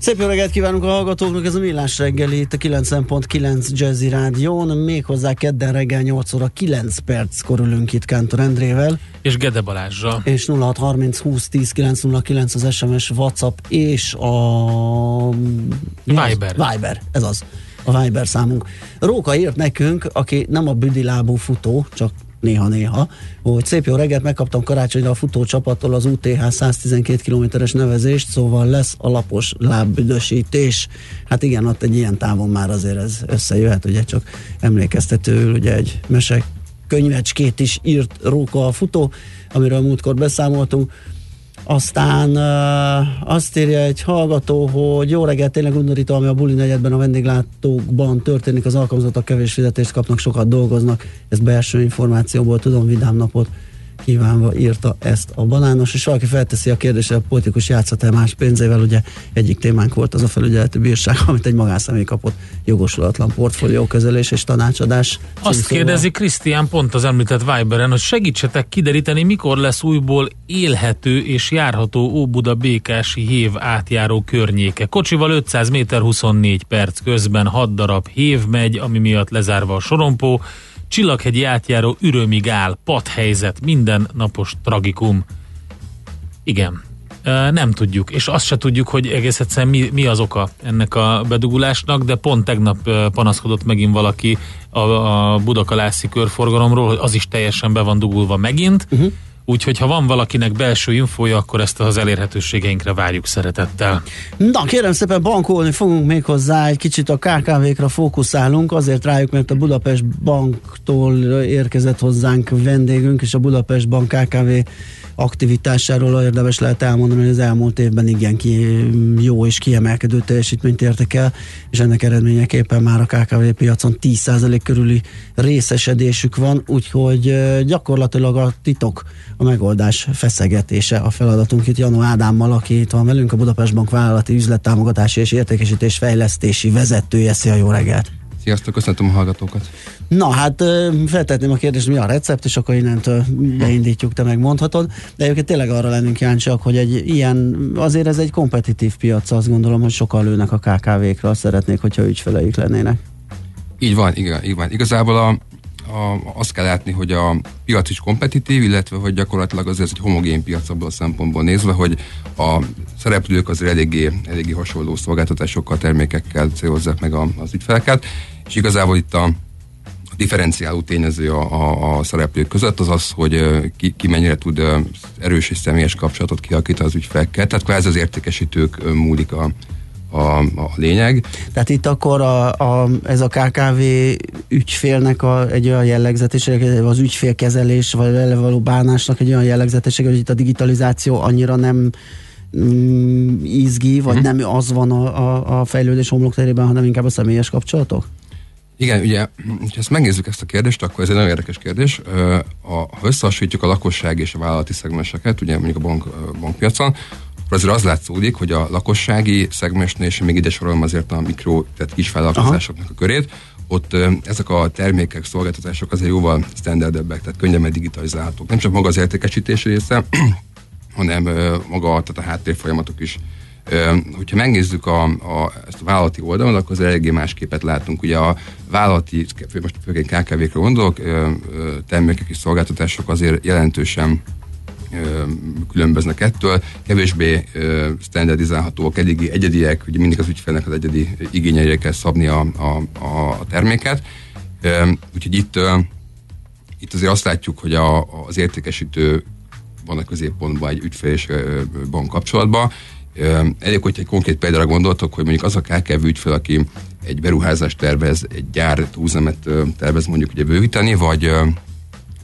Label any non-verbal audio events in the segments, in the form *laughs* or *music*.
Szép jó reggelt kívánunk a hallgatóknak, ez a Millás reggeli, itt a 90.9 Jazzy Rádión, méghozzá kedden reggel 8 óra 9 perc korülünk itt Kántor Endrével. És Gede Balázsra. És 0630 20 10 909 az SMS, WhatsApp és a... Viber. Viber, ez az a Viber számunk. Róka írt nekünk, aki nem a büdilábú futó, csak néha-néha, hogy szép jó reggelt, megkaptam karácsonyra a futó csapattól az UTH 112 kilométeres nevezést, szóval lesz alapos lábbüdösítés. Hát igen, ott egy ilyen távon már azért ez összejöhet, ugye csak emlékeztetőül, ugye egy mese könyvecskét is írt Róka a futó, amiről múltkor beszámoltunk. Aztán azt írja egy hallgató, hogy jó reggelt, tényleg undorító, ami a buli negyedben a vendéglátókban történik, az alkalmazottak kevés fizetést kapnak, sokat dolgoznak. Ez belső információból tudom, vidám napot kívánva írta ezt a banános, és valaki felteszi a kérdést, hogy a politikus játszhat-e más pénzével, ugye egyik témánk volt az a felügyeleti bírság, *laughs* amit egy magánszemély kapott jogosulatlan portfólió kezelés és tanácsadás. Azt kérdezi Krisztián pont az említett Viberen, hogy segítsetek kideríteni, mikor lesz újból élhető és járható Óbuda Békási hév átjáró környéke. Kocsival 500 méter 24 perc közben 6 darab hév megy, ami miatt lezárva a sorompó, Csillaghegyi átjáró ürömig áll, padhelyzet, minden napos tragikum. Igen, nem tudjuk, és azt se tudjuk, hogy egész egyszerűen mi, mi az oka ennek a bedugulásnak, de pont tegnap panaszkodott megint valaki a, a Budakalászi körforgalomról, hogy az is teljesen be van dugulva megint, uh-huh Úgyhogy ha van valakinek belső infója, akkor ezt az elérhetőségeinkre várjuk szeretettel. Na kérem szépen bankolni fogunk még hozzá, egy kicsit a KKV-kra fókuszálunk, azért rájuk, mert a Budapest Banktól érkezett hozzánk vendégünk, és a Budapest Bank KKV aktivitásáról érdemes lehet elmondani, hogy az elmúlt évben igen ki, jó és kiemelkedő teljesítményt értek el, és ennek eredményeképpen már a KKV piacon 10% körüli részesedésük van, úgyhogy gyakorlatilag a titok a megoldás feszegetése a feladatunk itt Janó Ádámmal, aki itt van velünk, a Budapest Bank vállalati üzlettámogatási és értékesítés fejlesztési vezetője. Szia, jó reggelt! Sziasztok, köszöntöm a hallgatókat! Na hát feltetném a kérdést, mi a recept, és akkor innentől beindítjuk, te megmondhatod. De egyébként tényleg arra lennünk kíváncsiak, hogy egy ilyen, azért ez egy kompetitív piac, azt gondolom, hogy sokan lőnek a KKV-kra, szeretnék, hogyha ügyfeleik lennének. Így van, igen, így van. Igazából a, a, azt kell látni, hogy a piac is kompetitív, illetve hogy gyakorlatilag azért egy homogén piac abból a szempontból nézve, hogy a szereplők azért eléggé, eléggé hasonló szolgáltatásokkal, termékekkel célozzák meg a, az ügyfeleket, és igazából itt a differenciáló tényező a, a, a szereplők között az az, hogy ki, ki mennyire tud erős és személyes kapcsolatot kialakítani az ügyfelekkel. Tehát kvázi az értékesítők múlik a, a, a lényeg. Tehát itt akkor a, a, ez a KKV ügyfélnek a, egy olyan jellegzetesség, az ügyfélkezelés, vagy vele való bánásnak egy olyan jellegzetesség, hogy itt a digitalizáció annyira nem mm, izgi, vagy hmm. nem az van a, a, a fejlődés homlokterében, hanem inkább a személyes kapcsolatok? Igen, ugye, ha ezt megnézzük ezt a kérdést, akkor ez egy nagyon érdekes kérdés. Ha összehasonlítjuk a lakosság és a vállalati szegmenseket, ugye mondjuk a bank, bankpiacon, akkor azért az látszódik, hogy a lakossági szegmensnél, és még ide sorolom azért a mikro, tehát kisvállalkozásoknak a körét, ott ezek a termékek, szolgáltatások azért jóval standardebbek, tehát könnyebben digitalizálhatók. Nem csak maga az értékesítés része, *clears throat* hanem maga tehát a háttérfolyamatok is Hogyha megnézzük a, a, ezt a vállalati oldalon, akkor az eléggé más képet látunk. Ugye a vállalati, most főként KKV-kre gondolok, termékek és szolgáltatások azért jelentősen különböznek ettől, kevésbé standardizálhatóak, eléggé egyediek, ugye mindig az ügyfélnek az egyedi igényeire kell szabni a, a, a terméket. Úgyhogy itt, itt azért azt látjuk, hogy a, az értékesítő van a középpontban egy ügyfél és bank kapcsolatban, Elég, hogy egy konkrét példára gondoltok, hogy mondjuk az a KKV ügyfél, aki egy beruházást tervez, egy gyár túlzemet tervez mondjuk ugye bővíteni, vagy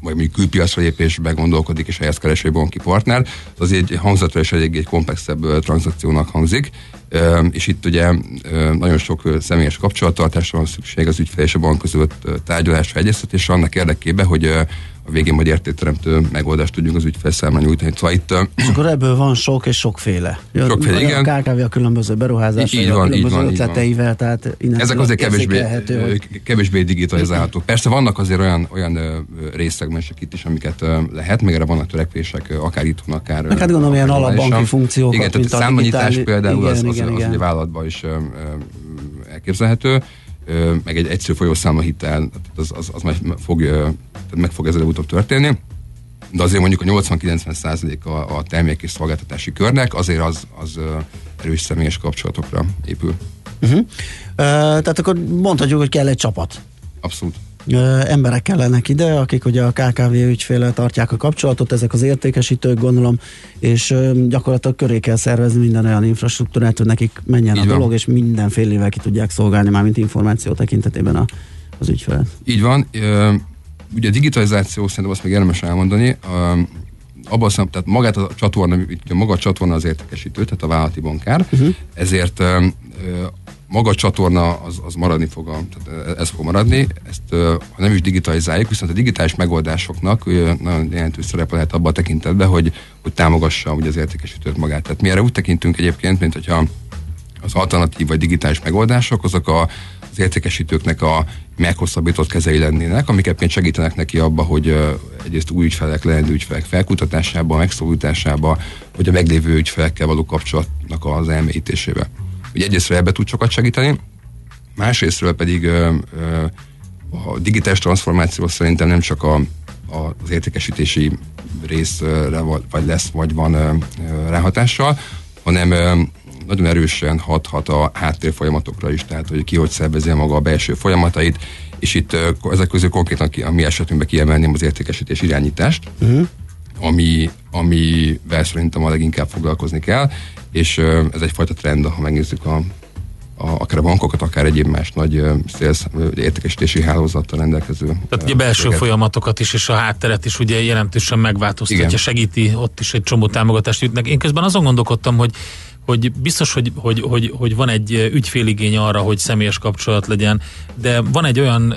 vagy mondjuk külpiacra lépésbe gondolkodik, és helyez kereső banki partner, az egy hangzatra és eléggé komplexebb tranzakciónak hangzik, és itt ugye nagyon sok személyes kapcsolattartásra van szükség az ügyfél és a bank között tárgyalásra, egyeztetésre annak érdekében, hogy a végén majd értékteremtő megoldást tudjunk az ügyfél számára nyújtani. Szóval itt, és akkor ebből van sok és sokféle. Sokféle, igen. A KKV a különböző beruházásai, így van, a különböző így van, ötleteivel, tehát Ezek azért kevésbé, hogy... kevésbé digitalizálhatók. Persze vannak azért olyan, olyan részszegmensek itt is, amiket lehet, még erre vannak törekvések, akár itthon, akár... Meg hát gondolom ilyen alapbanki funkciókat, Igen, tehát a számlanyítás például igen, az, az, igen, az, az, az vállalatban is elképzelhető meg egy egyszerű folyószámla hitel, az, az, az meg, fog, meg fog ezzel utóbb történni. De azért mondjuk a 80-90 százalék a, a termék és szolgáltatási körnek, azért az, az erős személyes kapcsolatokra épül. Uh-huh. Uh, tehát akkor mondhatjuk, hogy kell egy csapat. Abszolút emberek kellenek ide, akik ugye a KKV ügyféle tartják a kapcsolatot, ezek az értékesítők gondolom, és gyakorlatilag köré kell szervezni minden olyan infrastruktúrát, hogy nekik menjen Így a van. dolog, és mindenfélével ki tudják szolgálni, már mint információ tekintetében a, az ügyfelet. Így van. Ugye a digitalizáció szerintem azt még érdemes elmondani, abban szem, tehát magát a csatorna, maga a csatorna az értékesítő, tehát a vállalati bankár, uh-huh. ezért maga a csatorna az, az maradni fog, a, tehát ez fog maradni, ezt ha nem is digitalizáljuk, viszont a digitális megoldásoknak nagyon jelentős szerepe lehet abban a tekintetben, hogy, hogy támogassa ugye az értékesítőt magát. Tehát mi erre úgy tekintünk egyébként, mint hogyha az alternatív vagy digitális megoldások, azok a, az értékesítőknek a meghosszabbított kezei lennének, amiket még segítenek neki abba, hogy uh, egyrészt új ügyfelek, leendő ügyfelek felkutatásába, megszólításába, vagy a meglévő ügyfelekkel való kapcsolatnak az elmélyítésébe hogy egyrészt ebbe tud sokat segíteni, másrésztről pedig ö, ö, a digitális transformáció szerintem nem csak a, az értékesítési részre vagy lesz, vagy van ráhatással, hanem nagyon erősen hathat a háttérfolyamatokra is, tehát hogy ki hogy szervezi maga a belső folyamatait, és itt ezek közül konkrétan a mi esetünkben kiemelném az értékesítés irányítást, uh-huh. Ami, amivel szerintem a leginkább foglalkozni kell, és ez egyfajta trend, ha megnézzük a, a, akár a bankokat, akár egyéb más nagy szélsz, értékesítési hálózattal rendelkező. Tehát ugye belső céget. folyamatokat is, és a hátteret is ugye jelentősen megváltoztatja, segíti, ott is egy csomó támogatást jutnak. Én közben azon gondolkodtam, hogy hogy biztos, hogy, hogy, hogy, hogy van egy ügyféligény arra, hogy személyes kapcsolat legyen, de van egy olyan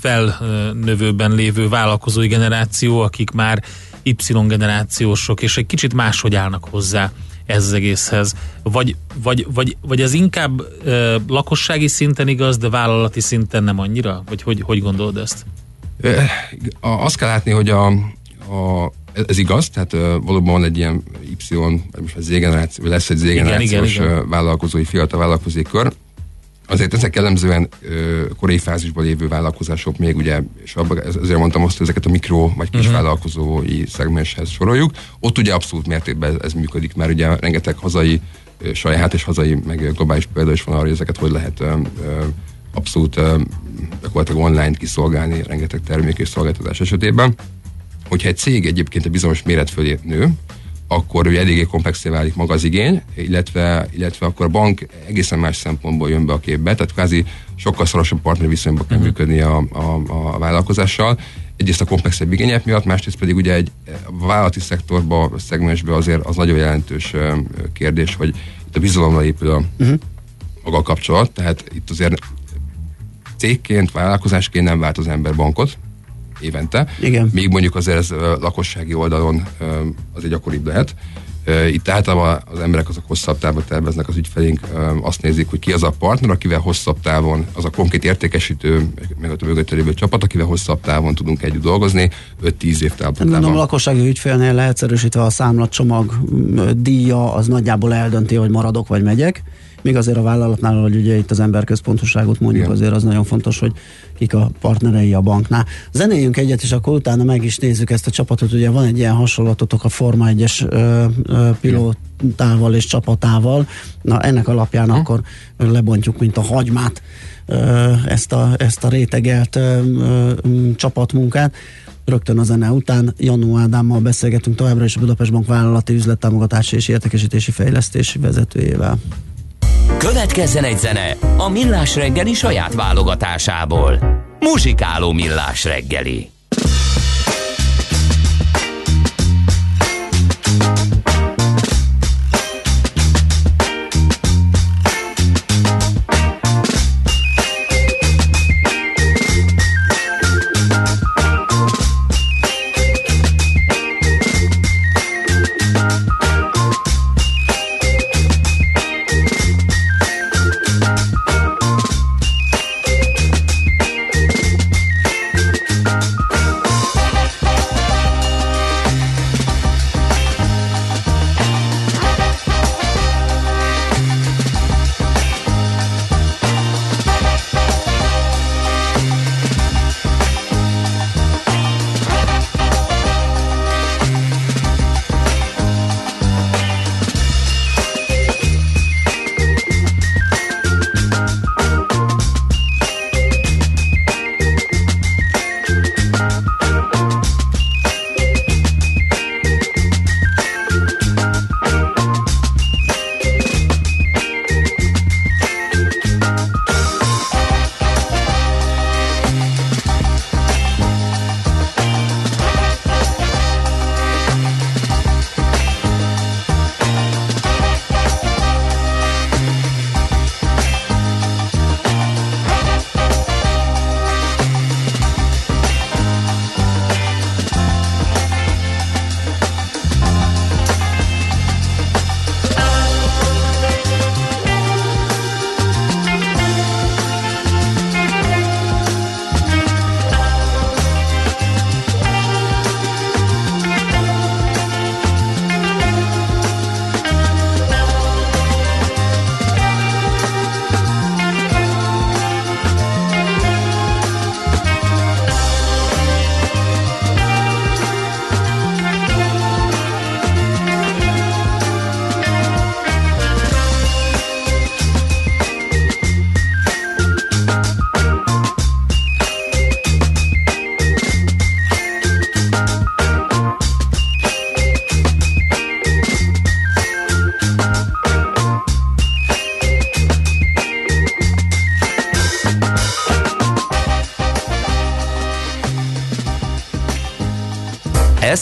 felnövőben lévő vállalkozói generáció, akik már Y-generációsok, és egy kicsit máshogy állnak hozzá ez az egészhez. Vagy, vagy, vagy, vagy ez inkább ö, lakossági szinten igaz, de vállalati szinten nem annyira? Vagy hogy, hogy gondolod ezt? Azt kell látni, hogy a, a ez igaz, tehát valóban van egy ilyen Y, vagy most Z generáció, lesz egy Z generációs vállalkozói, fiatal vállalkozói kör, Azért ezek jellemzően ö, korai fázisban lévő vállalkozások még ugye, és abba, ezért mondtam azt, hogy ezeket a mikro vagy kis uh-huh. vállalkozói szegmenshez soroljuk. Ott ugye abszolút mértékben ez, működik, mert ugye rengeteg hazai, saját és hazai, meg globális példa is van arra, hogy ezeket hogy lehet ö, ö, abszolút ö, gyakorlatilag online kiszolgálni rengeteg termék és szolgáltatás esetében. Hogyha egy cég egyébként egy bizonyos méret fölé nő, akkor ugye eléggé komplexé válik maga az igény, illetve, illetve akkor a bank egészen más szempontból jön be a képbe, tehát kvázi sokkal szorosabb partner viszonyban kell uh-huh. működni a, a, a vállalkozással. Egyrészt a komplexebb igények miatt, másrészt pedig ugye egy vállalati szektorba, szegmensbe azért az nagyon jelentős kérdés, hogy itt a bizalomra épül a uh-huh. maga a kapcsolat, tehát itt azért cégként, vállalkozásként nem vált az ember bankot, évente. Igen. Míg mondjuk azért ez lakossági oldalon az egy gyakoribb lehet. Itt általában az emberek azok hosszabb távon terveznek, az ügyfelénk azt nézik, hogy ki az a partner, akivel hosszabb távon, az a konkrét értékesítő, meg a mögött lévő csapat, akivel hosszabb távon tudunk együtt dolgozni, 5-10 év távon. Mondom, a lakossági ügyfélnél leegyszerűsítve a számlatcsomag díja, az nagyjából eldönti, hogy maradok vagy megyek még azért a vállalatnál, hogy ugye itt az emberközpontosságot mondjuk, Igen. azért az nagyon fontos, hogy kik a partnerei a banknál. Zenéljünk egyet, és akkor utána meg is nézzük ezt a csapatot. Ugye van egy ilyen hasonlatotok a Forma 1-es pilótával és csapatával. Na ennek alapján hmm. akkor lebontjuk, mint a hagymát ezt a, ezt a rétegelt csapatmunkát. Rögtön a zene után Janó Ádámmal beszélgetünk továbbra is a Budapest Bank vállalati üzlettámogatási és értékesítési fejlesztési vezetőjével. Következzen egy zene a Millás reggeli saját válogatásából. Muzsikáló Millás reggeli.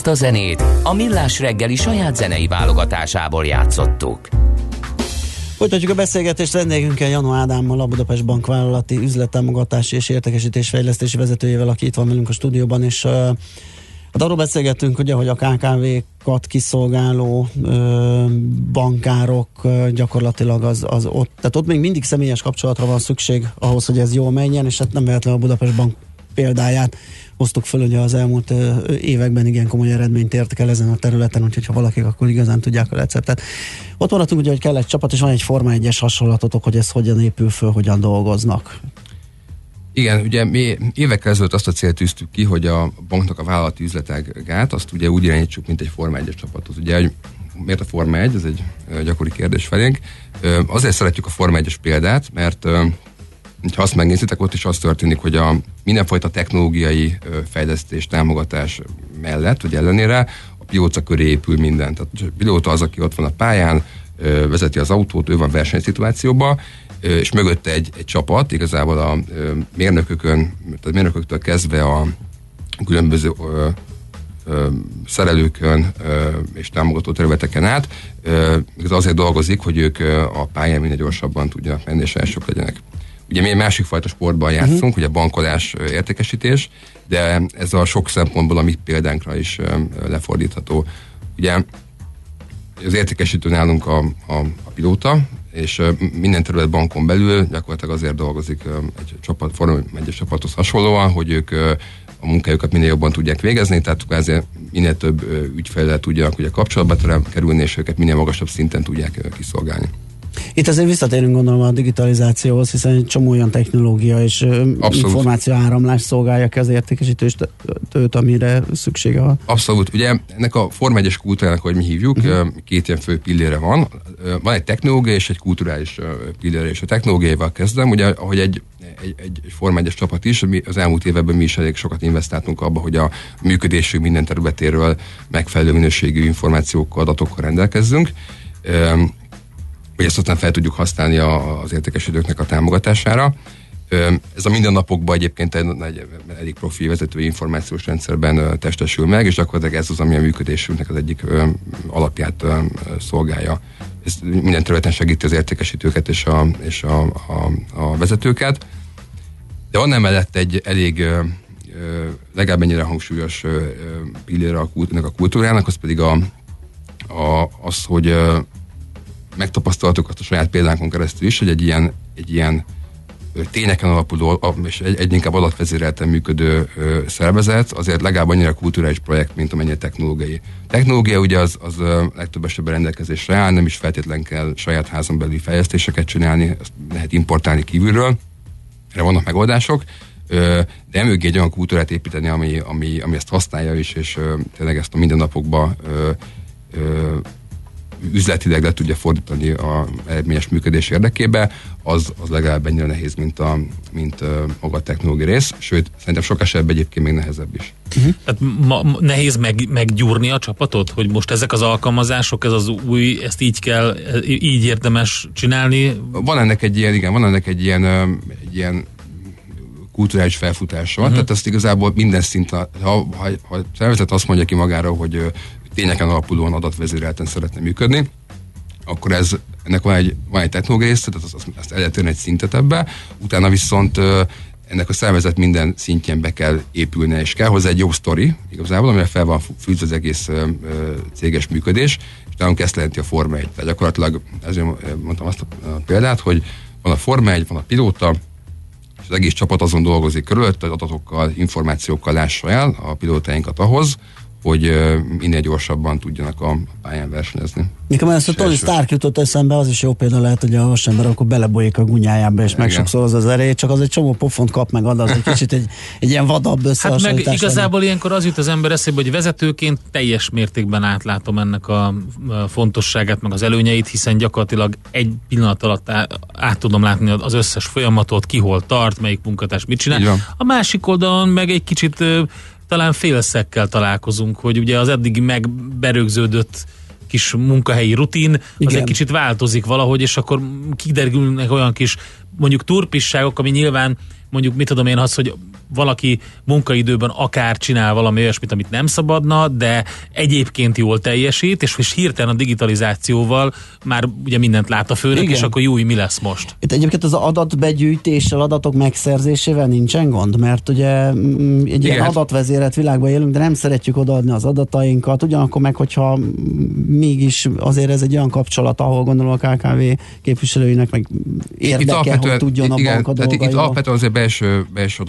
Ezt a zenét a Millás reggeli saját zenei válogatásából játszottuk. Folytatjuk a beszélgetést vendégünkkel Janu Ádámmal, a Budapest Bank vállalati üzlettámogatási és értékesítés fejlesztési vezetőjével, aki itt van velünk a stúdióban, és uh, hát arról beszélgettünk, ugye, hogy a KKV-kat kiszolgáló uh, bankárok uh, gyakorlatilag az, az ott, tehát ott még mindig személyes kapcsolatra van szükség ahhoz, hogy ez jól menjen, és hát nem véletlenül a Budapest Bank példáját hoztuk föl, hogy az elmúlt években igen komoly eredményt értek el ezen a területen, úgyhogy ha valakik akkor igazán tudják a receptet. Ott maradtunk ugye, hogy kell egy csapat, és van egy Forma 1-es hasonlatotok, hogy ez hogyan épül föl, hogyan dolgoznak. Igen, ugye mi évekkel ezelőtt azt a célt tűztük ki, hogy a banknak a vállalati üzletágát azt ugye úgy irányítsuk, mint egy Forma 1-es csapatot. Ugye, hogy miért a Forma 1? Ez egy gyakori kérdés felénk. Azért szeretjük a Forma 1-es példát, mert ha azt megnézitek, ott is az történik, hogy a mindenfajta technológiai fejlesztés, támogatás mellett, vagy ellenére a pilóta köré épül minden. Tehát a pilóta az, aki ott van a pályán, vezeti az autót, ő van versenyszituációban, és mögötte egy, egy csapat, igazából a mérnökökön, tehát mérnököktől kezdve a különböző ö, ö, szerelőkön ö, és támogató területeken át, ö, azért dolgozik, hogy ők a pályán minél gyorsabban tudjanak menni, és elsők legyenek. Ugye mi egy másik fajta sportban mhm. játszunk, uh-huh. ugye bankolás, értékesítés, de ez a sok szempontból a mi példánkra is lefordítható. Ugye az értékesítő nálunk a, a, a pilóta, és minden terület bankon belül gyakorlatilag azért dolgozik egy csapat, Forma egy csapathoz hasonlóan, hogy ők a munkájukat minél jobban tudják végezni, tehát ezért minél több ügyféllel tudjanak ugye kapcsolatba kerülni, és őket minél magasabb szinten tudják kiszolgálni. Itt azért visszatérünk gondolom a digitalizációhoz, hiszen egy csomó olyan technológia és Abszolút. információ áramlás szolgálja ki az értékesítőt, amire szüksége van. Abszolút. Ugye ennek a Forma 1-es kultúrának, hogy mi hívjuk, uh-huh. két ilyen fő pillére van. Van egy technológia és egy kulturális pillére, és a technológiával kezdem, ugye ahogy egy egy, egy, egy Forma 1 csapat is, mi az elmúlt években mi is elég sokat investáltunk abba, hogy a működésünk minden területéről megfelelő minőségű információkkal, adatokkal rendelkezzünk hogy ezt aztán fel tudjuk használni az értékesítőknek a támogatására. Ez a mindennapokban egyébként egy, egy elég profi vezetői információs rendszerben testesül meg, és gyakorlatilag ez az, ami a működésünknek az egyik alapját szolgálja. Ez minden területen segíti az értékesítőket és a, és a, a, a vezetőket. De van emellett egy elég legalább ennyire hangsúlyos pillére a, a kultúrának, az pedig a, a, az, hogy megtapasztaltuk azt a saját példánkon keresztül is, hogy egy ilyen, egy ilyen tényeken alapuló és egy, egy inkább adatvezérelten működő ö, szervezet azért legalább annyira kulturális projekt, mint amennyire technológiai. Technológia ugye az, az legtöbb esetben rendelkezésre áll, nem is feltétlen kell saját házon belüli fejlesztéseket csinálni, ezt lehet importálni kívülről, erre vannak megoldások, ö, de emögé egy olyan kultúrát építeni, ami, ami, ami ezt használja is, és ö, tényleg ezt a mindennapokban ö, ö, üzletileg le tudja fordítani a eredményes működés érdekébe, az, az legalább ennyire nehéz, mint, a, mint a maga a technológiai rész, sőt, szerintem sok esetben egyébként még nehezebb is. Uh-huh. Tehát ma, ma, nehéz meg, meggyúrni a csapatot, hogy most ezek az alkalmazások, ez az új, ezt így kell, így érdemes csinálni? Van ennek egy ilyen, igen, van ennek egy ilyen, egy ilyen kulturális felfutása. Uh-huh. Tehát ezt igazából minden szinten, ha, ha, ha szervezet azt mondja ki magára, hogy tényeken alapulóan adatvezérelten szeretne működni, akkor ez, ennek van egy, van egy technológiai része, tehát azt, azt el lehet egy szintet ebbe, utána viszont ennek a szervezet minden szintjén be kell épülni, és kell hozzá egy jó sztori, igazából, amire fel van fűzve az egész ö, céges működés, és nálunk ezt jelenti a Forma 1. Tehát gyakorlatilag, ezért mondtam azt a példát, hogy van a Forma 1, van a pilóta, és az egész csapat azon dolgozik körülött, hogy adatokkal, információkkal lássa el a pilótáinkat ahhoz, hogy minél gyorsabban tudjanak a pályán versenyezni. Nekem ezt a Tony Stark jutott eszembe, az is jó példa lehet, hogy a vasember akkor belebolyik a gunyájába, és meg sokszor az az erejét, csak az egy csomó pofont kap meg, ad az egy kicsit egy, egy ilyen vadabb összehasonlítás. Hát meg igazából legyen. ilyenkor az jut az ember eszébe, hogy vezetőként teljes mértékben átlátom ennek a fontosságát, meg az előnyeit, hiszen gyakorlatilag egy pillanat alatt át, át tudom látni az összes folyamatot, ki hol tart, melyik munkatárs mit csinál. A másik oldalon meg egy kicsit talán félszekkel találkozunk, hogy ugye az eddigi megberögződött kis munkahelyi rutin, az Igen. egy kicsit változik valahogy, és akkor kiderülnek olyan kis mondjuk turpisságok, ami nyilván mondjuk mit tudom én az, hogy valaki munkaidőben akár csinál valami olyasmit, amit nem szabadna, de egyébként jól teljesít, és, és hirtelen a digitalizációval már ugye mindent lát a főnök, és akkor jó, mi lesz most? Itt egyébként az adatbegyűjtéssel, adatok megszerzésével nincsen gond, mert ugye mm, egy Igen. ilyen adatvezérelt világban élünk, de nem szeretjük odaadni az adatainkat, ugyanakkor meg, hogyha mégis azért ez egy olyan kapcsolat, ahol gondolom a KKV képviselőinek meg érdeke, hogy tudjon a bank a Itt alapvetően azért belső, belső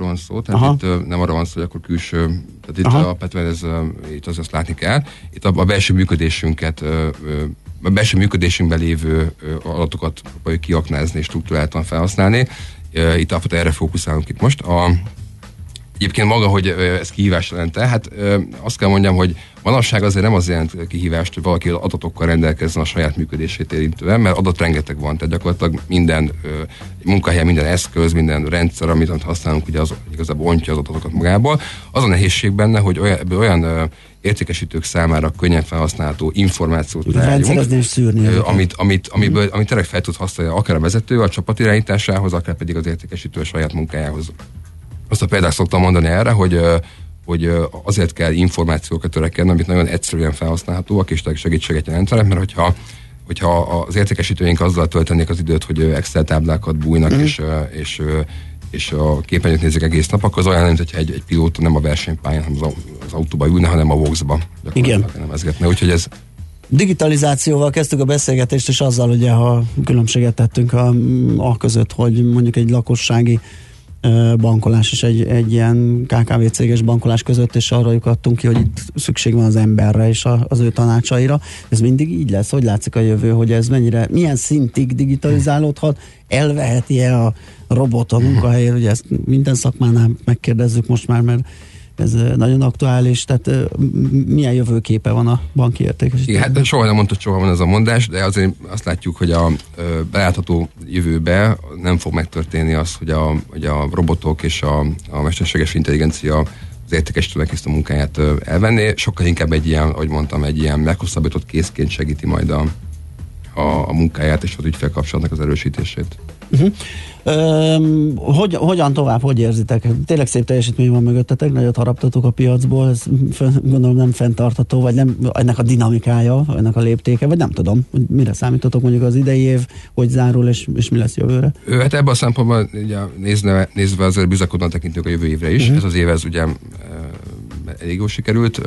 adatforrásokról van szó, tehát Aha. itt uh, nem arra van szó, hogy akkor külső, tehát itt Aha. ez, uh, itt az azt látni kell. Itt a, a belső működésünket uh, a belső működésünkben lévő adatokat próbáljuk kiaknázni és struktúráltan felhasználni. Itt alapvetően erre fókuszálunk itt most. A, Egyébként maga, hogy ez kihívás jelente, hát azt kell mondjam, hogy manapság azért nem az jelent kihívást, hogy valaki adatokkal rendelkezzen a saját működését érintően, mert adat rengeteg van, tehát gyakorlatilag minden munkahely, minden eszköz, minden rendszer, amit használunk, ugye az igazából ontja az adatokat magából. Az a nehézség benne, hogy olyan, ebből olyan értékesítők számára könnyen felhasználható információt találjunk, szűrni amit, amit, amiből, amit tényleg fel tud használni akár a vezető a csapat irányításához, akár pedig az értékesítő a saját munkájához. Azt a példát szoktam mondani erre, hogy hogy azért kell információkat törekedni, amit nagyon egyszerűen felhasználhatóak, és segítséget jelentenek, mert hogyha hogyha az értékesítőink azzal töltenék az időt, hogy Excel táblákat bújnak, mm. és, és, és a képernyőt nézik egész nap, akkor az olyan, mint hogyha egy, egy pilóta nem a versenypályán, hanem az, az autóba ülne, hanem a Vox-ba. Igen. Nem ezgetne. Úgyhogy ez, Digitalizációval kezdtük a beszélgetést, és azzal ugye, ha különbséget tettünk a, a között, hogy mondjuk egy lakossági bankolás és egy, egy ilyen KKV céges bankolás között, és arra adtunk ki, hogy itt szükség van az emberre és a, az ő tanácsaira. Ez mindig így lesz? Hogy látszik a jövő, hogy ez mennyire, milyen szintig digitalizálódhat? Elveheti-e a robot a munkahelyét? Ugye ezt minden szakmánál megkérdezzük most már, mert ez nagyon aktuális, tehát milyen jövőképe van a banki értékesítésnek? Igen, hát soha nem mondta, soha van ez a mondás, de azért azt látjuk, hogy a belátható jövőbe nem fog megtörténni az, hogy a, hogy a robotok és a, a mesterséges intelligencia az értékesítőnek ezt a munkáját elvenni, sokkal inkább egy ilyen, ahogy mondtam, egy ilyen meghosszabbított készként segíti majd a, a, a munkáját és az ügyfélkapcsolatnak az erősítését. Uh-huh. Öm, hogy, hogyan tovább, hogy érzitek? Tényleg szép teljesítmény van mögöttetek, nagyot haraptatok a piacból, ez gondolom nem fenntartható, vagy nem ennek a dinamikája, ennek a léptéke, vagy nem tudom, hogy mire számítotok mondjuk az idei év, hogy zárul, és, és mi lesz jövőre? Hát ebben a szempontból ugye, nézve, nézve azért bizakodóan tekintünk a jövő évre is. Uh-huh. Ez az év ez ugye elég jól sikerült.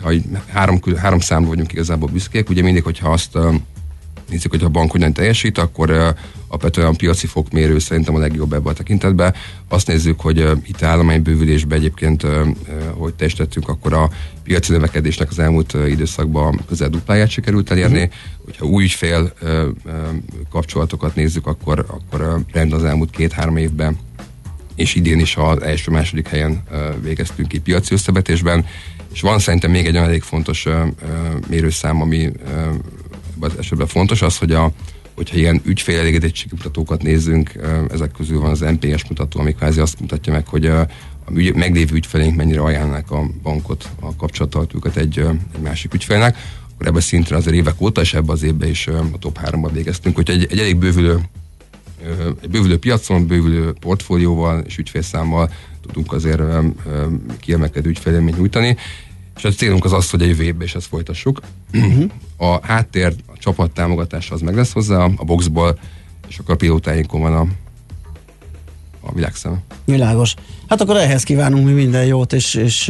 Ha három, három számra vagyunk igazából büszkék, ugye mindig, hogyha azt nézzük, hogy a bank hogyan teljesít, akkor alapvetően piaci fokmérő szerintem a legjobb ebben a tekintetben. Azt nézzük, hogy itt állomány bővülésben egyébként, hogy teljesítettünk, akkor a piaci növekedésnek az elmúlt időszakban közel dupláját sikerült elérni. Uh-huh. Hogyha új ügyfél kapcsolatokat nézzük, akkor, akkor rend az elmúlt két-három évben és idén is az első-második helyen végeztünk ki piaci összevetésben, és van szerintem még egy olyan elég fontos mérőszám, ami az esetben fontos az, hogy a, hogyha ilyen ügyfélelégedettségi mutatókat nézzünk, ezek közül van az NPS mutató, ami kvázi azt mutatja meg, hogy a, a meglévő ügyfeleink mennyire ajánlnak a bankot, a kapcsolattartókat egy, egy másik ügyfélnek, akkor ebben szinten azért évek óta, és ebben az évben is a top 3-ban végeztünk, hogy egy, egy elég bővülő egy bővülő piacon, bővülő portfólióval és ügyfélszámmal tudunk azért kiemelkedő ügyfélélményt nyújtani, és a célunk az az, hogy a jövő évben is ezt folytassuk. Uh-huh. A háttér, a csapat támogatása az meg lesz hozzá a boxból, és akkor a pilótáinkon van a, a világszeme. Világos. Hát akkor ehhez kívánunk mi minden jót, és, és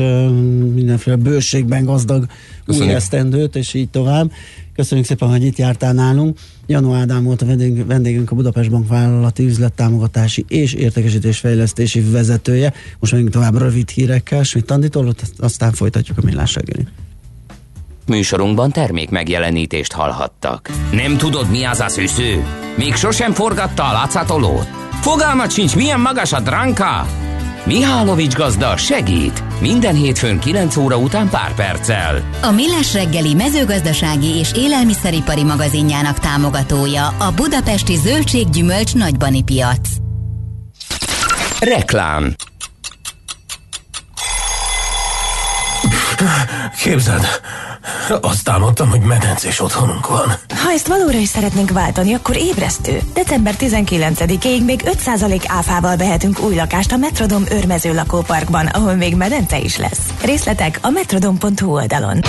mindenféle bőségben gazdag Köszönjük. új esztendőt, és így tovább. Köszönjük szépen, hogy itt jártál nálunk. Janó Ádám volt a vendégünk, vendégünk a Budapest Bank vállalati üzlettámogatási és értékesítésfejlesztési vezetője. Most megyünk tovább rövid hírekkel, Schmidt Anditól, aztán folytatjuk a millás reggelit. Műsorunkban termék megjelenítést hallhattak. Nem tudod, mi az a szűző? Még sosem forgatta a látszatolót? Fogalmat sincs, milyen magas a dránka? Mihálovics gazda segít! Minden hétfőn 9 óra után pár perccel. A Millás reggeli mezőgazdasági és élelmiszeripari magazinjának támogatója a Budapesti Zöldséggyümölcs Nagybani piac. Reklám Képzeld, Azt álmodtam, hogy medencés otthonunk van. Ha ezt valóra is szeretnénk váltani, akkor ébresztő. December 19-ig még 5% áfával vehetünk új lakást a Metrodom örmező lakóparkban, ahol még medence is lesz. Részletek a metrodom.hu oldalon.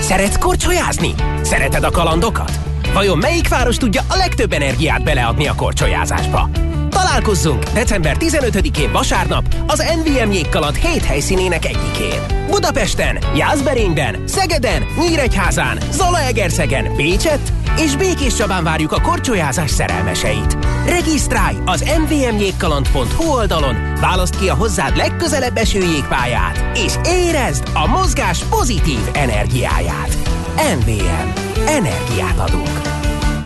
Szeretsz korcsolyázni? Szereted a kalandokat? Vajon melyik város tudja a legtöbb energiát beleadni a korcsolyázásba? Találkozzunk december 15-én vasárnap az NVM jégkaland 7 helyszínének egyikén. Budapesten, Jászberényben, Szegeden, Nyíregyházán, Zalaegerszegen, Bécset és Békés Csabán várjuk a korcsolyázás szerelmeseit. Regisztrálj az mvmjégkaland.hu oldalon, válaszd ki a hozzád legközelebb eső jégpályát, és érezd a mozgás pozitív energiáját. MVM. Energiát adunk.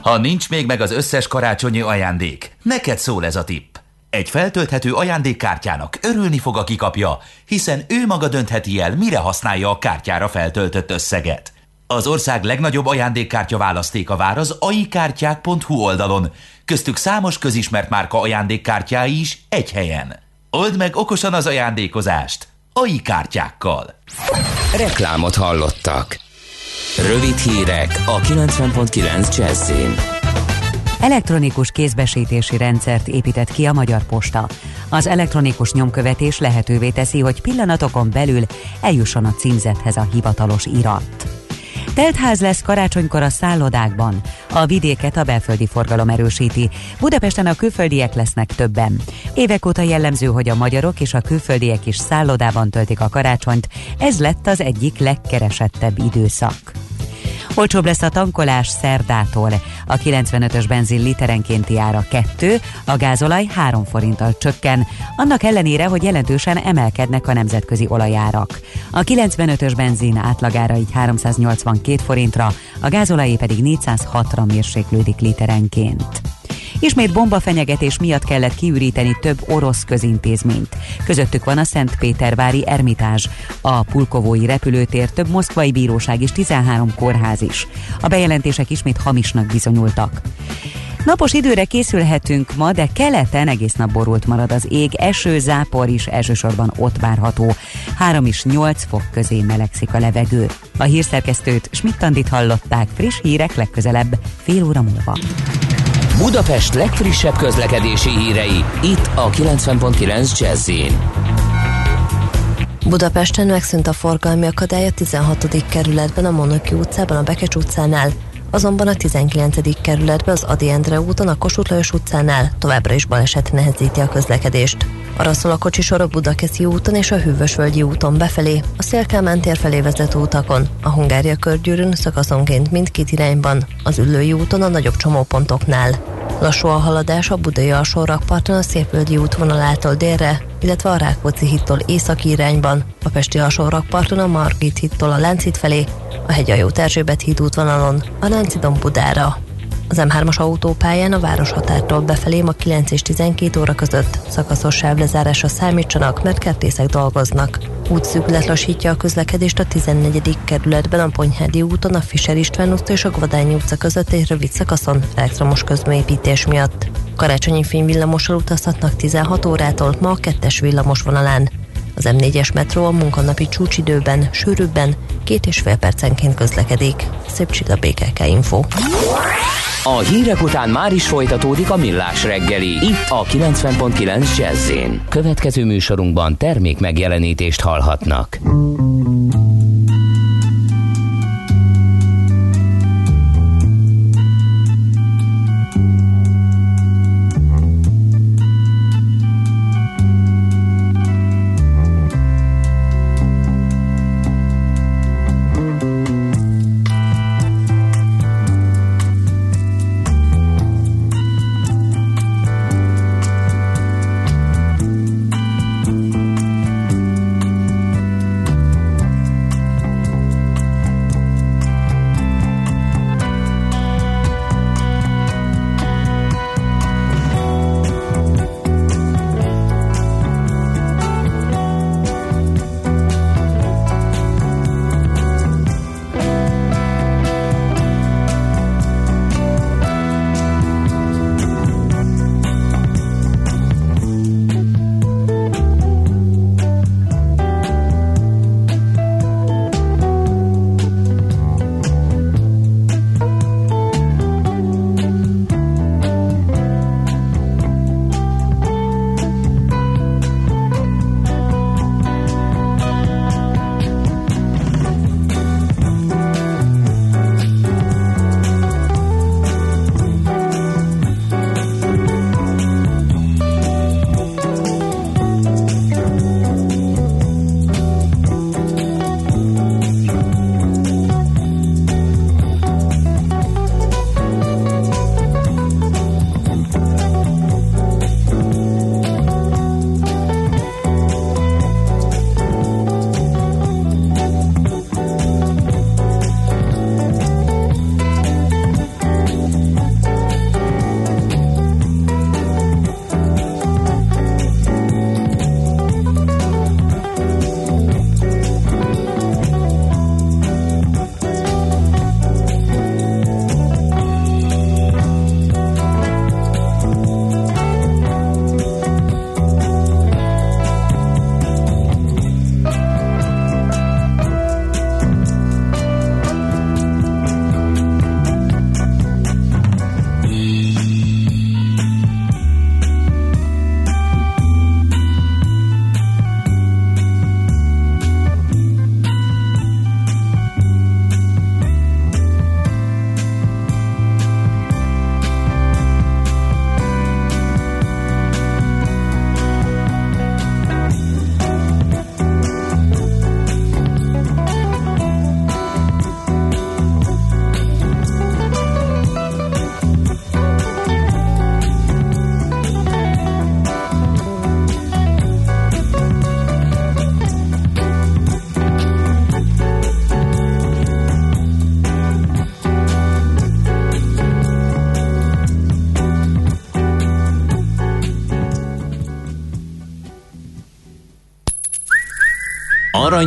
Ha nincs még meg az összes karácsonyi ajándék, neked szól ez a tipp. Egy feltölthető ajándékkártyának örülni fog, aki kapja, hiszen ő maga döntheti el, mire használja a kártyára feltöltött összeget. Az ország legnagyobb ajándékkártya választéka vár az aikártyák.hu oldalon, köztük számos közismert márka ajándékkártyái is egy helyen. Old meg okosan az ajándékozást AI kártyákkal. Reklámot hallottak. Rövid hírek a 90.9 Jazzin. Elektronikus kézbesítési rendszert épített ki a Magyar Posta. Az elektronikus nyomkövetés lehetővé teszi, hogy pillanatokon belül eljusson a címzethez a hivatalos irat. Teltház lesz karácsonykor a szállodákban. A vidéket a belföldi forgalom erősíti. Budapesten a külföldiek lesznek többen. Évek óta jellemző, hogy a magyarok és a külföldiek is szállodában töltik a karácsonyt. Ez lett az egyik legkeresettebb időszak. Olcsóbb lesz a tankolás szerdától. A 95-ös benzin literenkénti ára 2, a gázolaj 3 forinttal csökken, annak ellenére, hogy jelentősen emelkednek a nemzetközi olajárak. A 95-ös benzin átlagára így 382 forintra, a gázolajé pedig 406-ra mérséklődik literenként. Ismét bombafenyegetés miatt kellett kiüríteni több orosz közintézményt. Közöttük van a Szentpétervári Ermitázs, a Pulkovói repülőtér, több moszkvai bíróság és 13 kórház is. A bejelentések ismét hamisnak bizonyultak. Napos időre készülhetünk ma, de keleten egész nap borult marad az ég, eső, zápor is elsősorban ott várható. 3 és 8 fok közé melegszik a levegő. A hírszerkesztőt Schmidt-Tandit hallották, friss hírek legközelebb, fél óra múlva. Budapest legfrissebb közlekedési hírei, itt a 90.9 jazz Budapesten megszűnt a forgalmi akadály a 16. kerületben, a Monoki utcában, a Bekecs utcánál, azonban a 19. kerületben az Adi Endre úton, a Kossuth Lajos utcánál továbbra is baleset nehezíti a közlekedést. Arra szól a kocsisorok Budakeszi úton és a Hűvösvölgyi úton befelé, a Szélkámán tér felé vezető utakon, a Hungária körgyűrűn szakaszonként mindkét irányban, az Üllői úton a nagyobb csomópontoknál. Lassú a haladás a Budai alsórakparton a Szépvölgyi útvonalától délre, illetve a Rákóczi hittól északi irányban, a Pesti alsórakparton a Margit hittól a Láncít felé, a Hegyajó Erzsébet híd útvonalon, a Láncidon Budára. Az M3-as autópályán a városhatártól befelé ma 9 és 12 óra között szakaszos sávlezárásra számítsanak, mert kertészek dolgoznak. Útszűkület lassítja a közlekedést a 14. kerületben a Ponyhádi úton, a Fischer István utca és a Gvadányi utca között egy rövid szakaszon elektromos közműépítés miatt. Karácsonyi fényvillamossal utazhatnak 16 órától ma a kettes villamos vonalán. Az M4-es metró a munkanapi csúcsidőben, sűrűbben, két és fél percenként közlekedik. Szép csilla BKK Info. A hírek után már is folytatódik a millás reggeli, itt a 90.9 jazz Következő műsorunkban termék megjelenítést hallhatnak.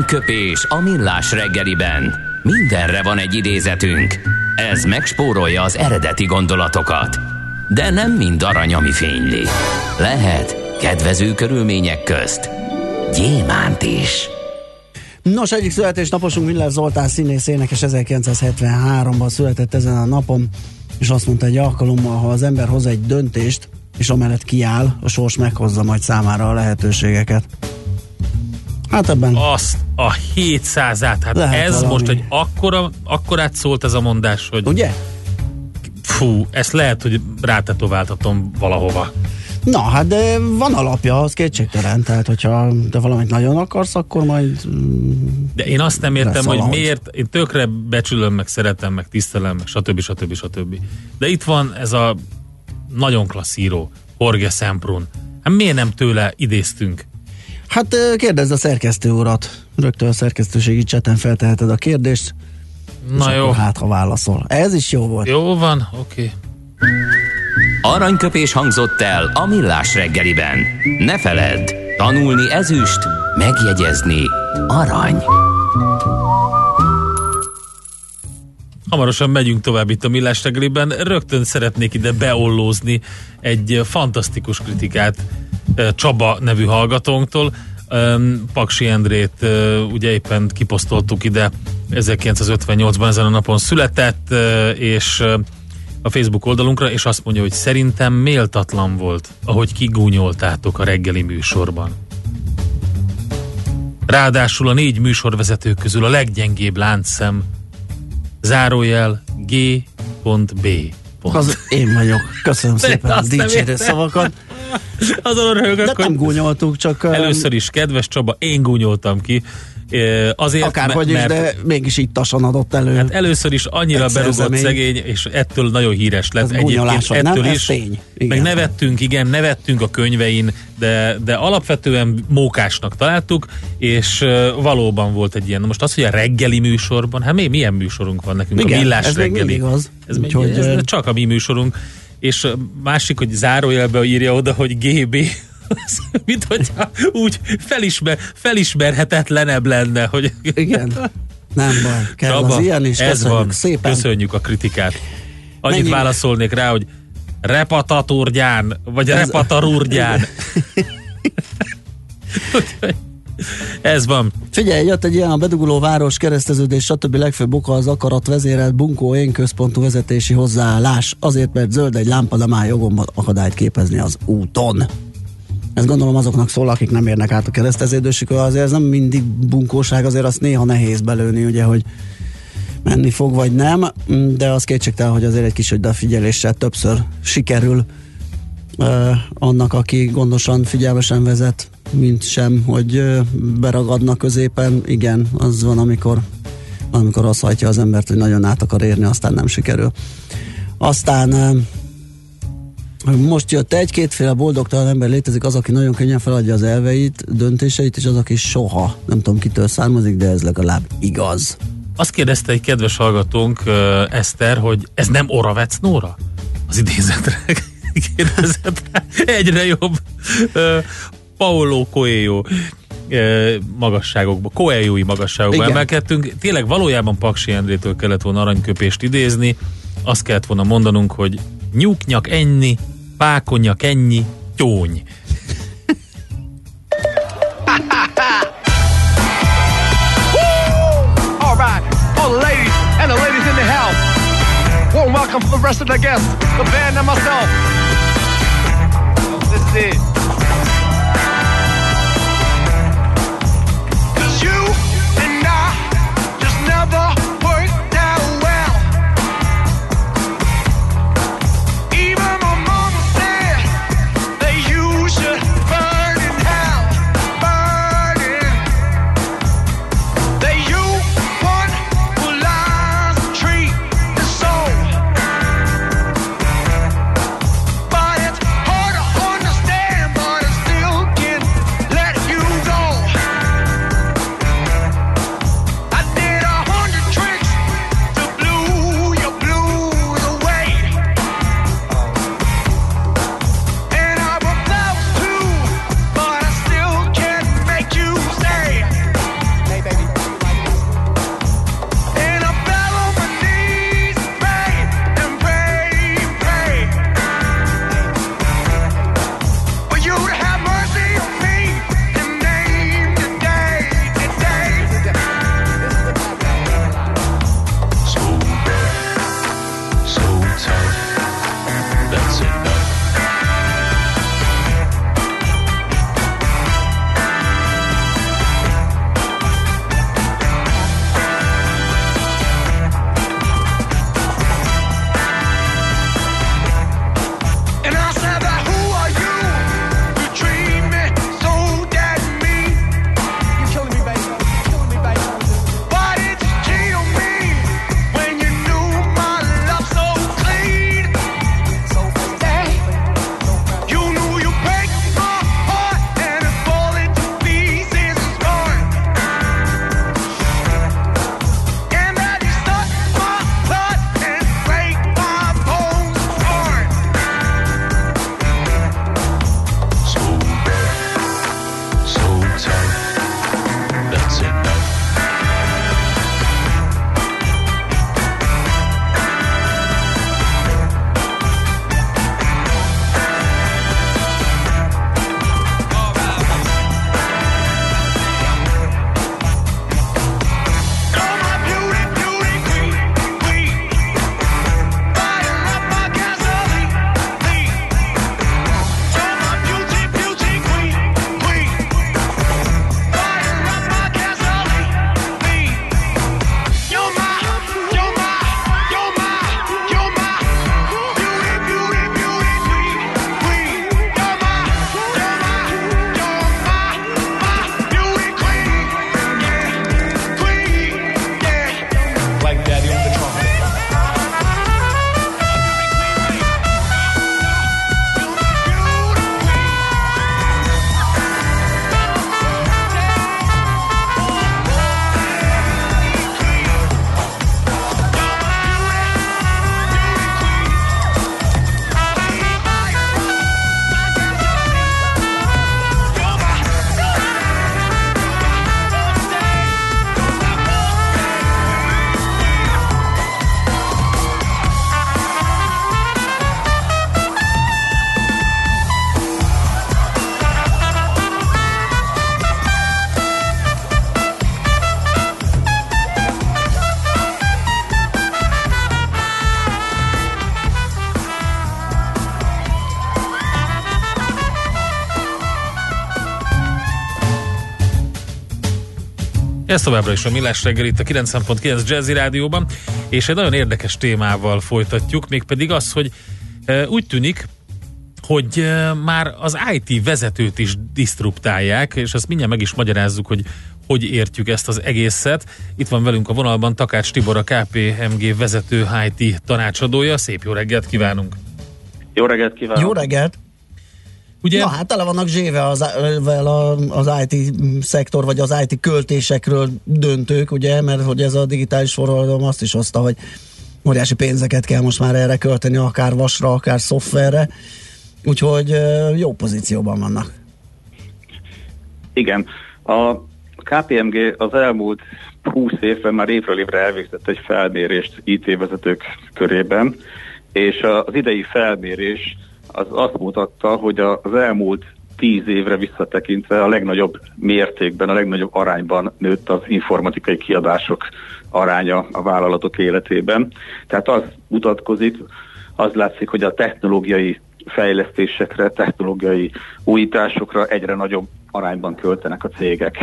Aranyköpés a millás reggeliben. Mindenre van egy idézetünk. Ez megspórolja az eredeti gondolatokat. De nem mind arany, ami fényli. Lehet kedvező körülmények közt gyémánt is. Nos, egyik születésnaposunk Miller Zoltán színész énekes 1973-ban született ezen a napon, és azt mondta egy alkalommal, ha az ember hoz egy döntést, és amellett kiáll, a sors meghozza majd számára a lehetőségeket. Hát ebben... Azt a 700-át, hát Lehet ez valami. most egy akkora, akkorát szólt ez a mondás, hogy Ugye? fú, ezt lehet, hogy rátetováltatom valahova. Na, hát de van alapja, az kétségtelen, tehát hogyha te valamit nagyon akarsz, akkor majd mm, De én azt nem értem, hogy valahogy. miért, én tökre becsülöm, meg szeretem, meg tisztelem, meg stb. stb. stb. De itt van ez a nagyon klassz író, Jorge Semprún. Hát miért nem tőle idéztünk? Hát ö, kérdezd a szerkesztő urat. Rögtön a szerkesztőségi cseten felteheted a kérdést. Na jó. Hát, ha válaszol. Ez is jó volt. Jó van, oké. Aranyköpés hangzott el a millás reggeliben. Ne feledd, tanulni ezüst, megjegyezni arany. Hamarosan megyünk tovább itt a Millás reggeliben. Rögtön szeretnék ide beollózni egy fantasztikus kritikát Csaba nevű hallgatónktól. Paksi Endrét ugye éppen kiposztoltuk ide 1958-ban ezen a napon született, és a Facebook oldalunkra, és azt mondja, hogy szerintem méltatlan volt, ahogy kigúnyoltátok a reggeli műsorban. Ráadásul a négy műsorvezetők közül a leggyengébb láncszem zárójel G.B. Az én vagyok. Köszönöm *laughs* De szépen a dicsérő szavakat. *laughs* Azon röhögök, De nem gúnyoltuk, csak ö, először is, kedves Csaba, én gúnyoltam ki. Eh, Azért, akárhogy me- is, de mégis ittasan adott elő. Hát először is annyira berugott szegény, és ettől nagyon híres lett. Ez gúnyolás, vagy nem? ettől Ez is. tény. Igen. Meg nevettünk, igen, nevettünk a könyvein, de, de alapvetően mókásnak találtuk, és valóban volt egy ilyen. Most az, hogy a reggeli műsorban, hát mi, milyen műsorunk van nekünk? Igen, a millás ez még reggeli. mindig az. Ez, még, Úgyhogy, ez ö, csak a mi műsorunk. És másik, hogy zárójelbe írja oda, hogy GB, az, *laughs* mint hogyha úgy felismer, felismerhetetlenebb lenne, hogy Igen. Nem baj. Kell Csaba, az ilyen is. ez Köszönjük van. szépen. Köszönjük a kritikát. Annyit Mennyi- válaszolnék rá, hogy repataturgyán, vagy Ez- repatarurgyán. *laughs* *laughs* ez van. Figyelj, jött egy ilyen a beduguló város, kereszteződés, stb. legfőbb oka az akarat vezérelt bunkó én központú vezetési hozzáállás. Azért, mert zöld egy lámpa, de már jogomban akadályt képezni az úton. Ez gondolom azoknak szól, akik nem érnek át a kereszteződésükön, azért ez nem mindig bunkóság, azért azt néha nehéz belőni, ugye, hogy menni fog vagy nem, de az kétségtelen, hogy azért egy kis odafigyeléssel többször sikerül ö, annak, aki gondosan, figyelmesen vezet, mint sem, hogy beragadnak középen. Igen, az van, amikor, amikor azt hajtja az embert, hogy nagyon át akar érni, aztán nem sikerül. Aztán most jött egy-kétféle boldogtalan ember létezik, az, aki nagyon könnyen feladja az elveit, döntéseit, és az, aki soha. Nem tudom, kitől származik, de ez legalább igaz. Azt kérdezte egy kedves hallgatónk, uh, Eszter, hogy ez nem Oravec Nóra? Az idézetre *laughs* kérdezett. Egyre jobb. Uh, Paulo Coelho uh, magasságokba, Coelho-i magasságokba Igen. emelkedtünk. Tényleg valójában Paksi Endrétől kellett volna aranyköpést idézni. Azt kellett volna mondanunk, hogy nyúknyak ennyi, pákonyak ennyi, tyóny. Warm welcome for the rest of the guests, the band and myself. This is it. Ez továbbra is a Millás reggel itt a 90.9 Jazzy Rádióban, és egy nagyon érdekes témával folytatjuk, mégpedig az, hogy e, úgy tűnik, hogy e, már az IT vezetőt is disztruptálják, és ezt mindjárt meg is magyarázzuk, hogy hogy értjük ezt az egészet. Itt van velünk a vonalban Takács Tibor, a KPMG vezető IT tanácsadója. Szép jó reggelt kívánunk! Jó reggelt kívánok! Jó reggelt! Ugye? Na hát tele vannak zséve az, az IT szektor, vagy az IT költésekről döntők, ugye, mert hogy ez a digitális forradalom azt is hozta, hogy óriási pénzeket kell most már erre költeni, akár vasra, akár szoftverre, úgyhogy jó pozícióban vannak. Igen, a KPMG az elmúlt 20 évben már évről évre elvégzett egy felmérést IT vezetők körében, és az idei felmérés az azt mutatta, hogy az elmúlt 10 évre visszatekintve a legnagyobb mértékben, a legnagyobb arányban nőtt az informatikai kiadások aránya a vállalatok életében. Tehát az mutatkozik, az látszik, hogy a technológiai fejlesztésekre, technológiai újításokra egyre nagyobb arányban költenek a cégek.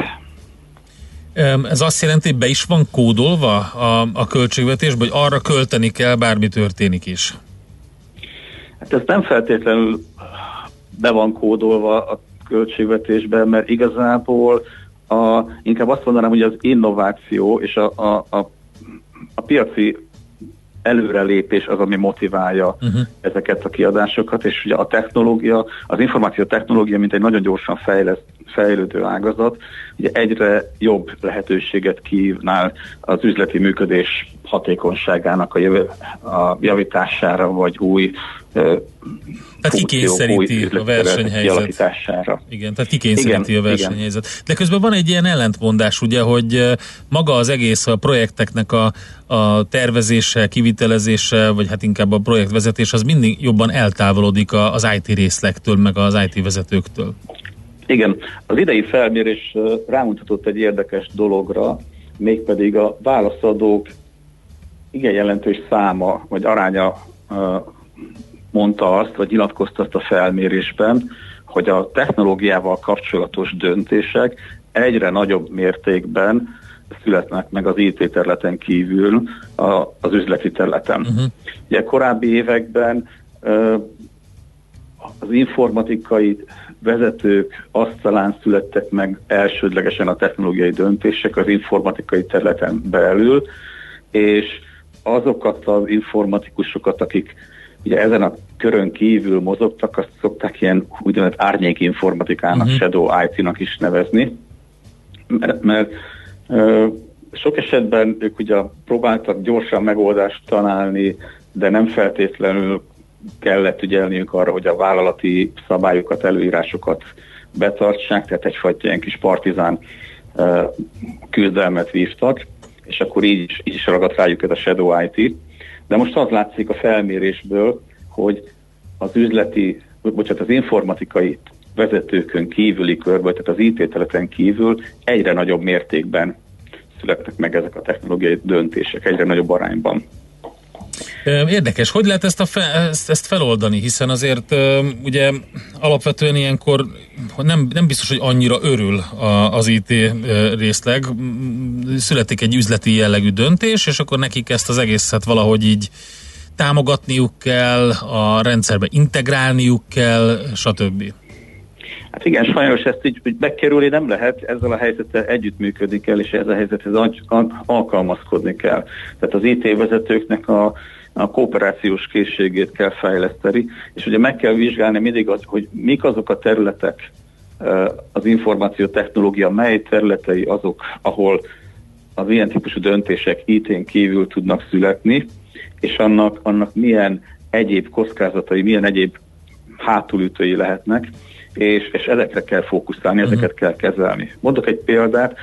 Ez azt jelenti, hogy be is van kódolva a, a költségvetésbe, hogy arra költeni kell, bármi történik is. Hát ez nem feltétlenül be van kódolva a költségvetésben, mert igazából a, inkább azt mondanám, hogy az innováció és a, a, a, a piaci előrelépés az, ami motiválja uh-huh. ezeket a kiadásokat, és ugye a technológia, az információ technológia, mint egy nagyon gyorsan fejleszt, fejlődő ágazat, ugye egyre jobb lehetőséget kívnál az üzleti működés hatékonyságának a, jövő, a javítására, vagy új Tehát kikényszeríti a versenyhelyzet. Igen, tehát kikényszeríti Igen, a versenyhelyzet. De közben van egy ilyen ellentmondás, ugye, hogy maga az egész a projekteknek a, a tervezése, kivitelezése, vagy hát inkább a projektvezetés, az mindig jobban eltávolodik az IT részlektől, meg az IT vezetőktől. Igen, az idei felmérés rámutatott egy érdekes dologra, mégpedig a válaszadók igen jelentős száma, vagy aránya mondta azt, vagy nyilatkozta azt a felmérésben, hogy a technológiával kapcsolatos döntések egyre nagyobb mértékben születnek meg az IT területen kívül a, az üzleti területen. Uh-huh. Ugye korábbi években az informatikai vezetők asztalán születtek meg elsődlegesen a technológiai döntések az informatikai területen belül, és azokat az informatikusokat, akik ugye ezen a körön kívül mozogtak, azt szokták ilyen úgynevezett árnyék informatikának, uh-huh. shadow IT-nak is nevezni, mert, mert ö, sok esetben ők ugye próbáltak gyorsan megoldást találni, de nem feltétlenül kellett ügyelniük arra, hogy a vállalati szabályokat, előírásokat betartsák, tehát egyfajta ilyen kis partizán küzdelmet vívtak, és akkor így is, így is ragadt rájuk ez a Shadow IT. De most az látszik a felmérésből, hogy az üzleti, bocsánat, az informatikai vezetőkön kívüli körben, tehát az IT területen kívül egyre nagyobb mértékben születnek meg ezek a technológiai döntések, egyre nagyobb arányban. Érdekes, hogy lehet ezt, a fe, ezt, ezt feloldani, hiszen azért ugye alapvetően ilyenkor nem, nem biztos, hogy annyira örül a, az IT részleg. Születik egy üzleti jellegű döntés, és akkor nekik ezt az egészet valahogy így támogatniuk kell, a rendszerbe integrálniuk kell, stb. Hát igen, sajnos ezt így, így megkerülni nem lehet, ezzel a helyzettel együttműködni kell, és ez a helyzethez alkalmazkodni kell. Tehát az IT vezetőknek a, a kooperációs készségét kell fejleszteni, és ugye meg kell vizsgálni mindig, az, hogy mik azok a területek az információ technológia, mely területei azok, ahol az ilyen típusú döntések IT-n kívül tudnak születni, és annak, annak milyen egyéb kockázatai, milyen egyéb hátulütői lehetnek, és, és ezekre kell fókuszálni, uh-huh. ezeket kell kezelni. Mondok egy példát,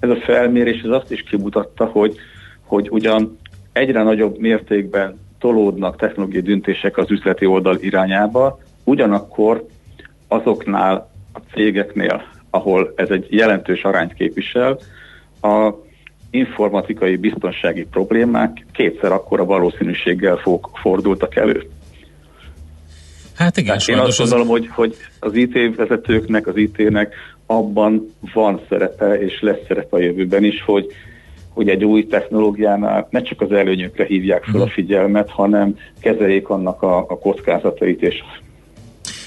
ez a felmérés ez azt is kimutatta, hogy, hogy ugyan egyre nagyobb mértékben tolódnak technológiai döntések az üzleti oldal irányába, ugyanakkor azoknál a cégeknél, ahol ez egy jelentős arányt képvisel, a informatikai biztonsági problémák kétszer akkora valószínűséggel fog, fordultak elő. Hát igen, hát Én azt gondolom, hogy, hogy az IT vezetőknek, az IT-nek abban van szerepe, és lesz szerepe a jövőben is, hogy, hogy egy új technológiánál ne csak az előnyökre hívják fel a mhm. figyelmet, hanem kezeljék annak a, a kockázatait, és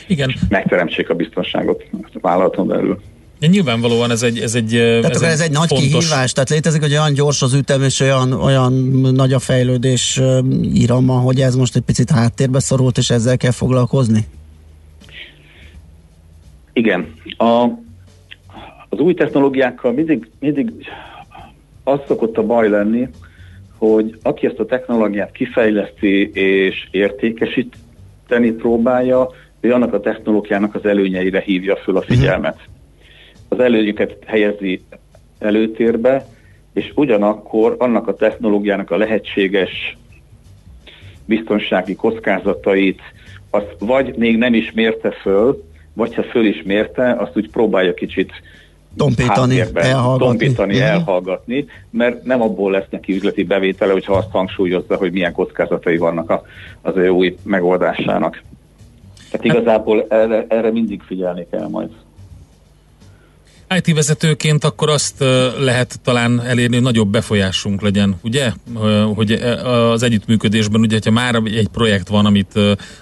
igen. megteremtsék a biztonságot a vállalaton belül. Ja, nyilvánvalóan ez egy, ez egy, tehát ez egy, ez egy nagy fontos... kihívás, tehát létezik, hogy olyan gyors az ütem és olyan, olyan nagy a fejlődés írama, hogy ez most egy picit háttérbe szorult, és ezzel kell foglalkozni? Igen. A, az új technológiákkal mindig, mindig az szokott a baj lenni, hogy aki ezt a technológiát kifejleszti és értékesíteni próbálja, ő annak a technológiának az előnyeire hívja föl a figyelmet. Uh-huh az előnyöket helyezi előtérbe, és ugyanakkor annak a technológiának a lehetséges biztonsági kockázatait azt vagy még nem is mérte föl, vagy ha föl is mérte, azt úgy próbálja kicsit tompítani, elhallgatni. tompítani uh-huh. elhallgatni, mert nem abból lesz neki üzleti bevétele, hogyha azt hangsúlyozza, hogy milyen kockázatai vannak a, az ő új megoldásának. Tehát igazából erre, erre mindig figyelni kell majd. IT vezetőként akkor azt lehet talán elérni, hogy nagyobb befolyásunk legyen, ugye? Hogy az együttműködésben, ugye, ha már egy projekt van, amit,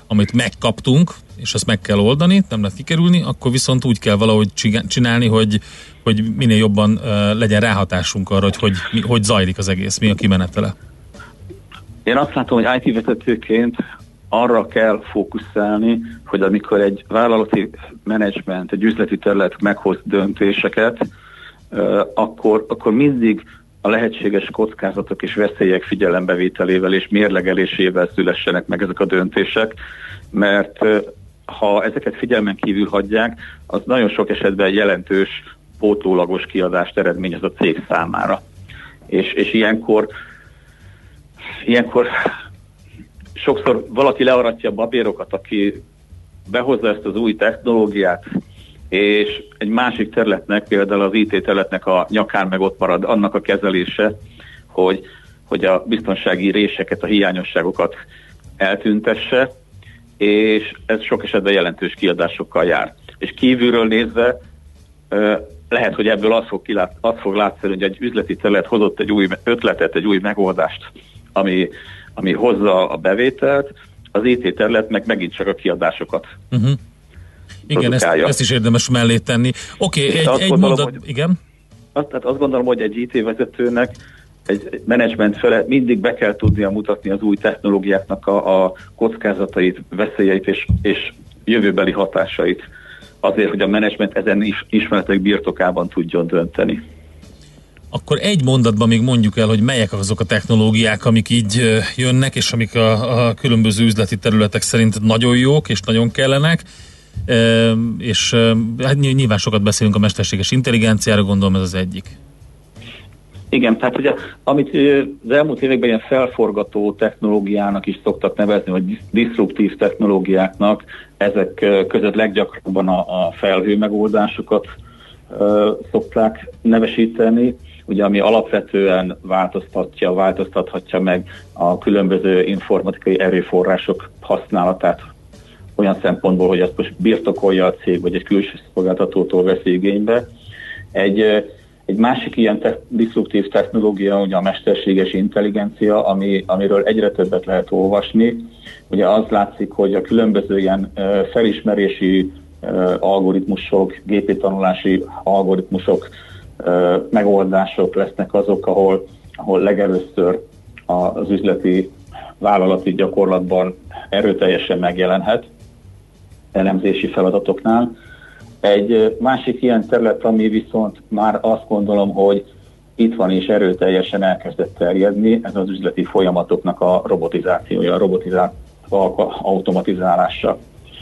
amit megkaptunk, és azt meg kell oldani, nem lehet kikerülni, akkor viszont úgy kell valahogy csinálni, hogy, hogy minél jobban legyen ráhatásunk arra, hogy hogy, hogy zajlik az egész, mi a kimenetele. Én azt látom, hogy IT vezetőként arra kell fókuszálni, hogy amikor egy vállalati menedzsment, egy üzleti terület meghoz döntéseket, akkor, akkor mindig a lehetséges kockázatok és veszélyek figyelembevételével és mérlegelésével szülessenek meg ezek a döntések, mert ha ezeket figyelmen kívül hagyják, az nagyon sok esetben jelentős pótólagos kiadást eredményez a cég számára. És, és ilyenkor, ilyenkor sokszor valaki learatja a babérokat, aki behozza ezt az új technológiát, és egy másik területnek, például az IT területnek a nyakán meg ott marad annak a kezelése, hogy, hogy a biztonsági réseket, a hiányosságokat eltüntesse, és ez sok esetben jelentős kiadásokkal jár. És kívülről nézve lehet, hogy ebből az fog, kilát, az fog látszani, hogy egy üzleti terület hozott egy új ötletet, egy új megoldást, ami, ami hozza a bevételt, az IT terület meg megint csak a kiadásokat. Uh-huh. Igen, ezt, ezt is érdemes mellé tenni. Oké, És okay, egy, azt egy gondolom, mondat, hogy- igen. Azt, tehát azt gondolom, hogy egy IT vezetőnek, egy menedzsment fele mindig be kell tudnia mutatni az új technológiáknak a, a kockázatait, veszélyeit és, és jövőbeli hatásait. Azért, hogy a menedzsment ezen is, ismeretek birtokában tudjon dönteni. Akkor egy mondatban még mondjuk el, hogy melyek azok a technológiák, amik így jönnek, és amik a, a különböző üzleti területek szerint nagyon jók, és nagyon kellenek. E, és hát ny- nyilván sokat beszélünk a mesterséges intelligenciára, gondolom ez az egyik. Igen, tehát ugye, amit az elmúlt években ilyen felforgató technológiának is szoktak nevezni, vagy dis- diszruptív technológiáknak, ezek között leggyakrabban a, a felhő megoldásokat ö, szokták nevesíteni, ugye ami alapvetően változtatja, változtathatja meg a különböző informatikai erőforrások használatát olyan szempontból, hogy azt most birtokolja a cég, vagy egy külső szolgáltatótól veszi igénybe. Egy, egy másik ilyen te- diszruptív technológia, ugye a mesterséges intelligencia, ami, amiről egyre többet lehet olvasni. Ugye az látszik, hogy a különböző ilyen felismerési algoritmusok, gépi tanulási algoritmusok, megoldások lesznek azok, ahol, ahol legelőször az üzleti vállalati gyakorlatban erőteljesen megjelenhet elemzési feladatoknál. Egy másik ilyen terület, ami viszont már azt gondolom, hogy itt van és erőteljesen elkezdett terjedni, ez az üzleti folyamatoknak a robotizációja, a robotizált automatizálása.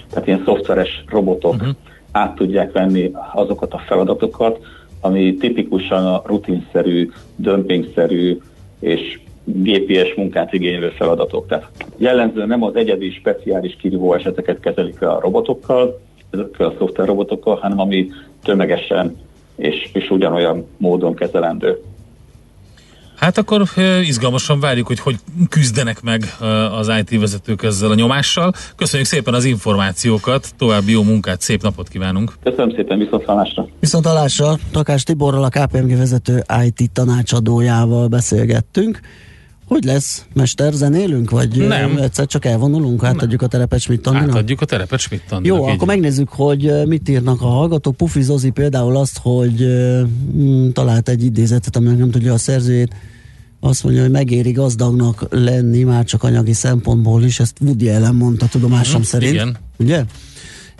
Tehát ilyen szoftveres robotok uh-huh. át tudják venni azokat a feladatokat, ami tipikusan a rutinszerű, dömpingszerű és GPS munkát igénylő feladatok. Tehát jellemzően nem az egyedi, speciális kirívó eseteket kezelik a robotokkal, ezekkel a szoftver robotokkal, hanem ami tömegesen és, és ugyanolyan módon kezelendő. Hát akkor izgalmasan várjuk, hogy hogy küzdenek meg az IT vezetők ezzel a nyomással. Köszönjük szépen az információkat, további jó munkát, szép napot kívánunk! Köszönöm szépen, viszontlátásra! Viszont alásra Takás Tiborral, a KPMG vezető IT tanácsadójával beszélgettünk. Hogy lesz? Mester, zenélünk? Vagy Nem. egyszer csak elvonulunk? Átadjuk a terepet Schmidt? Átadjuk a terepet Schmidt Jó, így akkor megnézzük, hogy mit írnak a hallgatók. Pufi Zozi például azt, hogy ö, mm, talált egy idézetet, aminek nem tudja a szerzőjét. Azt mondja, hogy megéri gazdagnak lenni, már csak anyagi szempontból is. Ezt Woody Allen mondta tudomásom Mhm, szerint. igen. Ugye?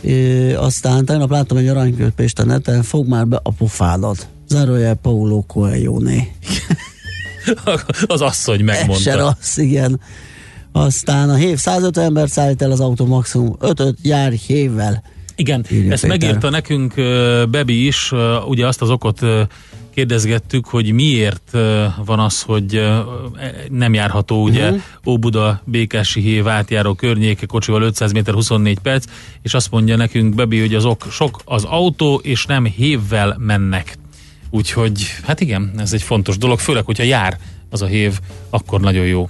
É, aztán tegnap láttam egy aranykörpést a neten, fog már be a pofádat. Zárójel Paulo Coelho-né. *laughs* az asszony Ez megmondta. rossz, igen. Aztán a hév 150 ember szállít el az autó maximum 5 jár hévvel. Igen, Írja ezt Péter. megírta nekünk Bebi is, ugye azt az okot kérdezgettük, hogy miért van az, hogy ö, nem járható ugye uh-huh. Óbuda Békási hév átjáró környéke kocsival 500 méter 24 perc, és azt mondja nekünk Bebi, hogy az ok sok az autó, és nem hévvel mennek. Úgyhogy, hát igen, ez egy fontos dolog, főleg, hogyha jár az a hév, akkor nagyon jó.